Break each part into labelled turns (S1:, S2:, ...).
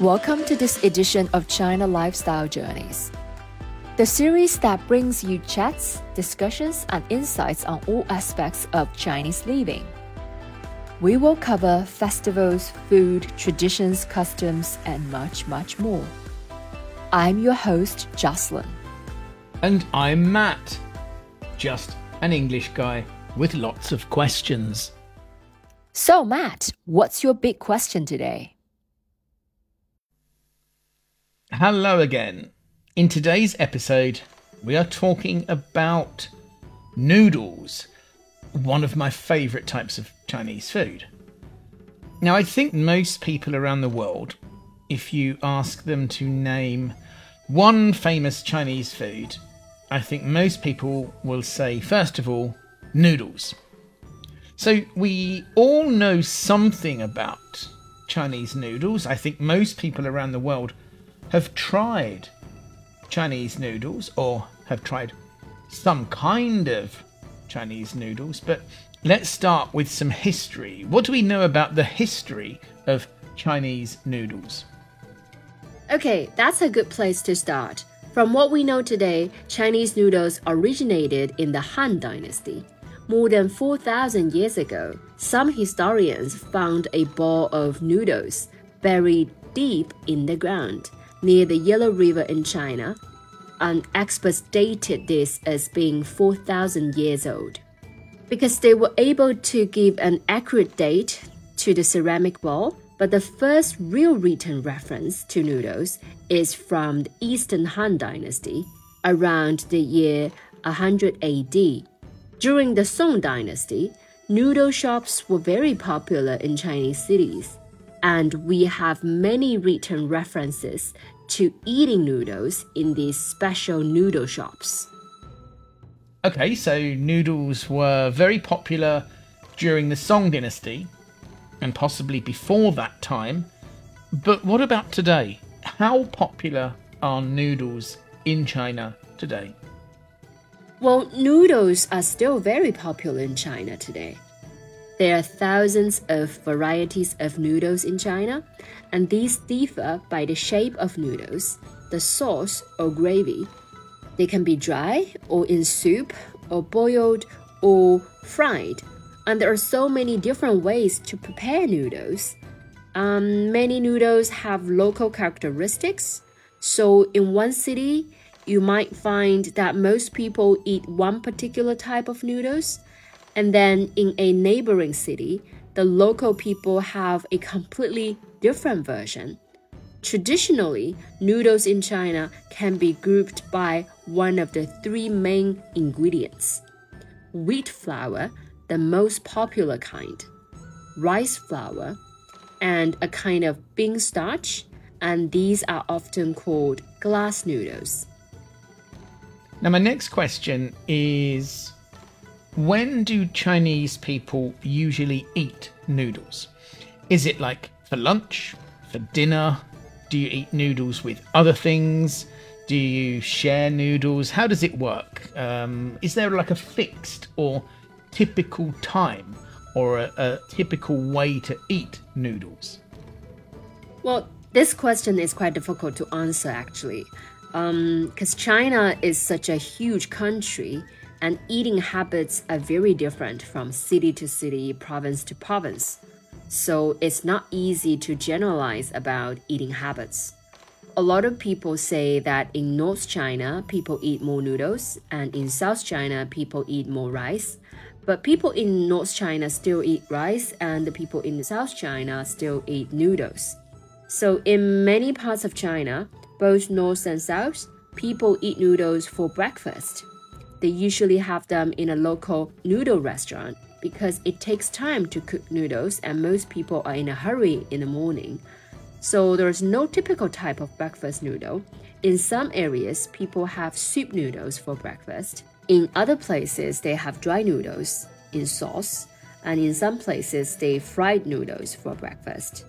S1: Welcome to this edition of China Lifestyle Journeys, the series that brings you chats, discussions, and insights on all aspects of Chinese living. We will cover festivals, food, traditions, customs, and much, much more. I'm your host, Jocelyn.
S2: And I'm Mat, just an English guy with lots of questions.
S1: So, Mat, what's your big question today?
S2: Hello again. In today's episode, we are talking about noodles, one of my favourite types of Chinese food. Now, I think most people around the world, if you ask them to name one famous Chinese food, I think most people will say, first of all, noodles. So, we all know something about Chinese noodles. I think most people around the world have tried Chinese noodles or have tried some kind of Chinese noodles, but let's start with some history. What do we know about the history of Chinese noodles?
S1: Okay, that's a good place to start. From what we know today, Chinese noodles originated in the Han Dynasty. More than 4,000 years ago, some historians found a ball of noodles buried deep in the ground near the Yellow River in China, and experts dated this as being 4,000 years old. Because they were able to give an accurate date to the ceramic bowl, but the first real written reference to noodles is from the Eastern Han Dynasty around the year 100 AD. During the Song Dynasty, noodle shops were very popular in Chinese cities and we have many written references to eating noodles in these special noodle shops.
S2: Okay, so noodles were very popular during the Song dynasty and possibly before that time. But what about today? How popular are noodles in China today?
S1: Well, noodles are still very popular in China today. There are thousands of varieties of noodles in China, and these differ by the shape of noodles, the sauce or gravy. They can be dry or in soup or boiled or fried, and there are so many different ways to prepare noodles. Um, many noodles have local characteristics, so in one city, you might find that most people eat one particular type of noodles and then in a neighboring city, the local people have a completely different version. Traditionally, noodles in China can be grouped by one of the three main ingredients wheat flour, the most popular kind, rice flour, and a kind of bean starch, and these are often called glass noodles.
S2: Now, my next question is when do Chinese people usually eat noodles? Is it like for lunch, for dinner? Do you eat noodles with other things? Do you share noodles? How does it work? Um, is there like a fixed or typical time or a, a typical way to eat noodles?
S1: Well, this question is quite difficult to answer actually, because um, China is such a huge country and eating habits are very different from city to city, province to province. So it's not easy to generalize about eating habits. A lot of people say that in North China, people eat more noodles, and in South China, people eat more rice. But people in North China still eat rice, and the people in South China still eat noodles. So, in many parts of China, both North and South, people eat noodles for breakfast they usually have them in a local noodle restaurant because it takes time to cook noodles and most people are in a hurry in the morning. So there's no typical type of breakfast noodle. In some areas, people have soup noodles for breakfast. In other places, they have dry noodles in sauce. And in some places, they fried noodles for breakfast.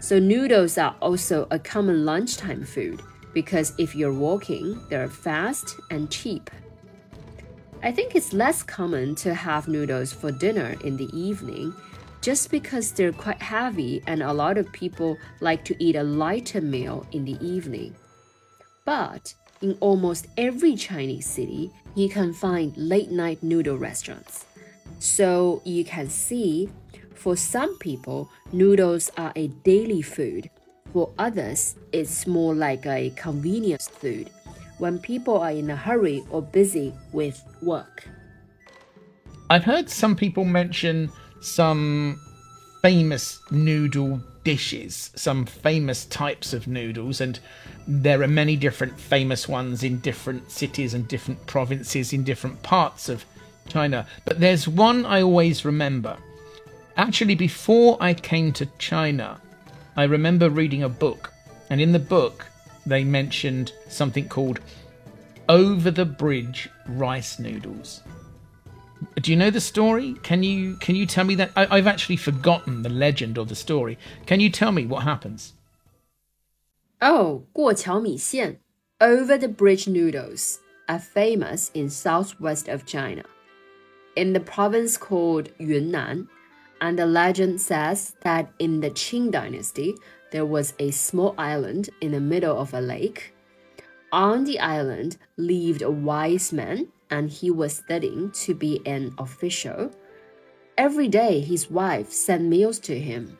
S1: So noodles are also a common lunchtime food because if you're walking, they're fast and cheap I think it's less common to have noodles for dinner in the evening just because they're quite heavy and a lot of people like to eat a lighter meal in the evening. But in almost every Chinese city, you can find late night noodle restaurants. So you can see, for some people, noodles are a daily food. For others, it's more like a convenience food when people are in a hurry or busy with work.
S2: I've heard some people mention some famous noodle dishes, some famous types of noodles, and there are many different famous ones in different cities and different provinces in different parts of China. But there's one I always remember. Actually, before I came to China, I remember reading a book, and in the book, they mentioned something called over the bridge rice noodles. Do you know the story? Can you can you tell me that? I, have actually forgotten the legend or the story. Can you tell me what happens?
S1: Oh, 过桥米线, over the bridge noodles are famous in southwest of China, in the province called Yunnan. and the legend says that in the Qing dynasty, there was a small island in the middle of a lake. On the island lived a wise man and he was studying to be an official. Every day, his wife sent meals to him.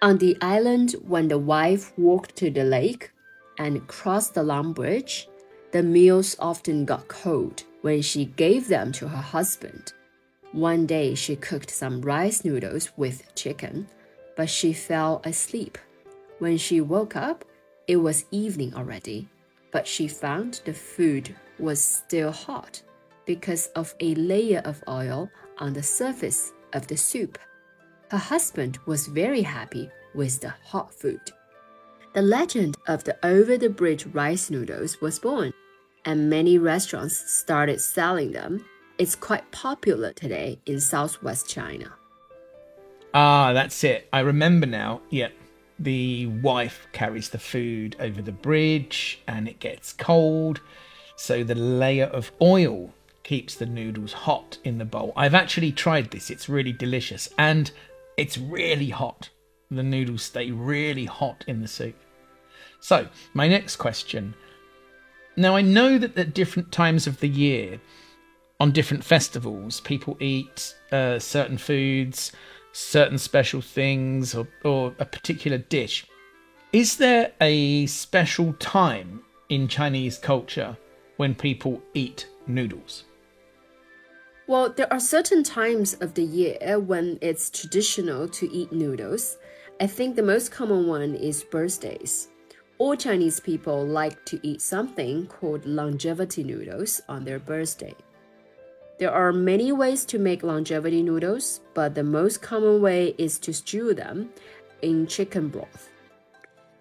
S1: On the island, when the wife walked to the lake and crossed the long bridge, the meals often got cold when she gave them to her husband. One day, she cooked some rice noodles with chicken, but she fell asleep. When she woke up, it was evening already, but she found the food was still hot because of a layer of oil on the surface of the soup. Her husband was very happy with the hot food. The legend of the over the bridge rice noodles was born, and many restaurants started selling them. It's quite popular today in southwest China.
S2: Ah, that's it. I remember now. Yep. The wife carries the food over the bridge and it gets cold. So the layer of oil keeps the noodles hot in the bowl. I've actually tried this, it's really delicious and it's really hot. The noodles stay really hot in the soup. So, my next question. Now, I know that at different times of the year, on different festivals, people eat uh, certain foods, certain special things, or, or a particular dish. Is there a special time in Chinese culture when people eat noodles?
S1: Well, there are certain times of the year when it's traditional to eat noodles. I think the most common one is birthdays. All Chinese people like to eat something called longevity noodles on their birthday. There are many ways to make longevity noodles, but the most common way is to stew them in chicken broth.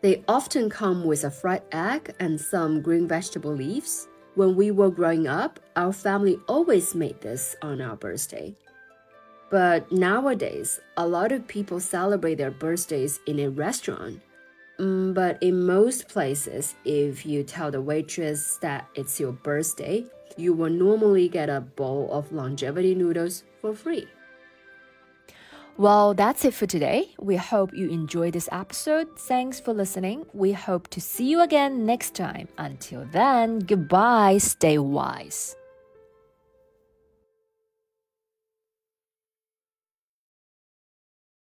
S1: They often come with a fried egg and some green vegetable leaves. When we were growing up, our family always made this on our birthday. But nowadays, a lot of people celebrate their birthdays in a restaurant. Mm, but in most places, if you tell the waitress that it's your birthday, you will normally get a bowl of longevity noodles for free.
S3: Well, that's it for today. We hope you enjoyed this episode. Thanks for listening. We hope to see you again next time. Until then, goodbye. Stay wise.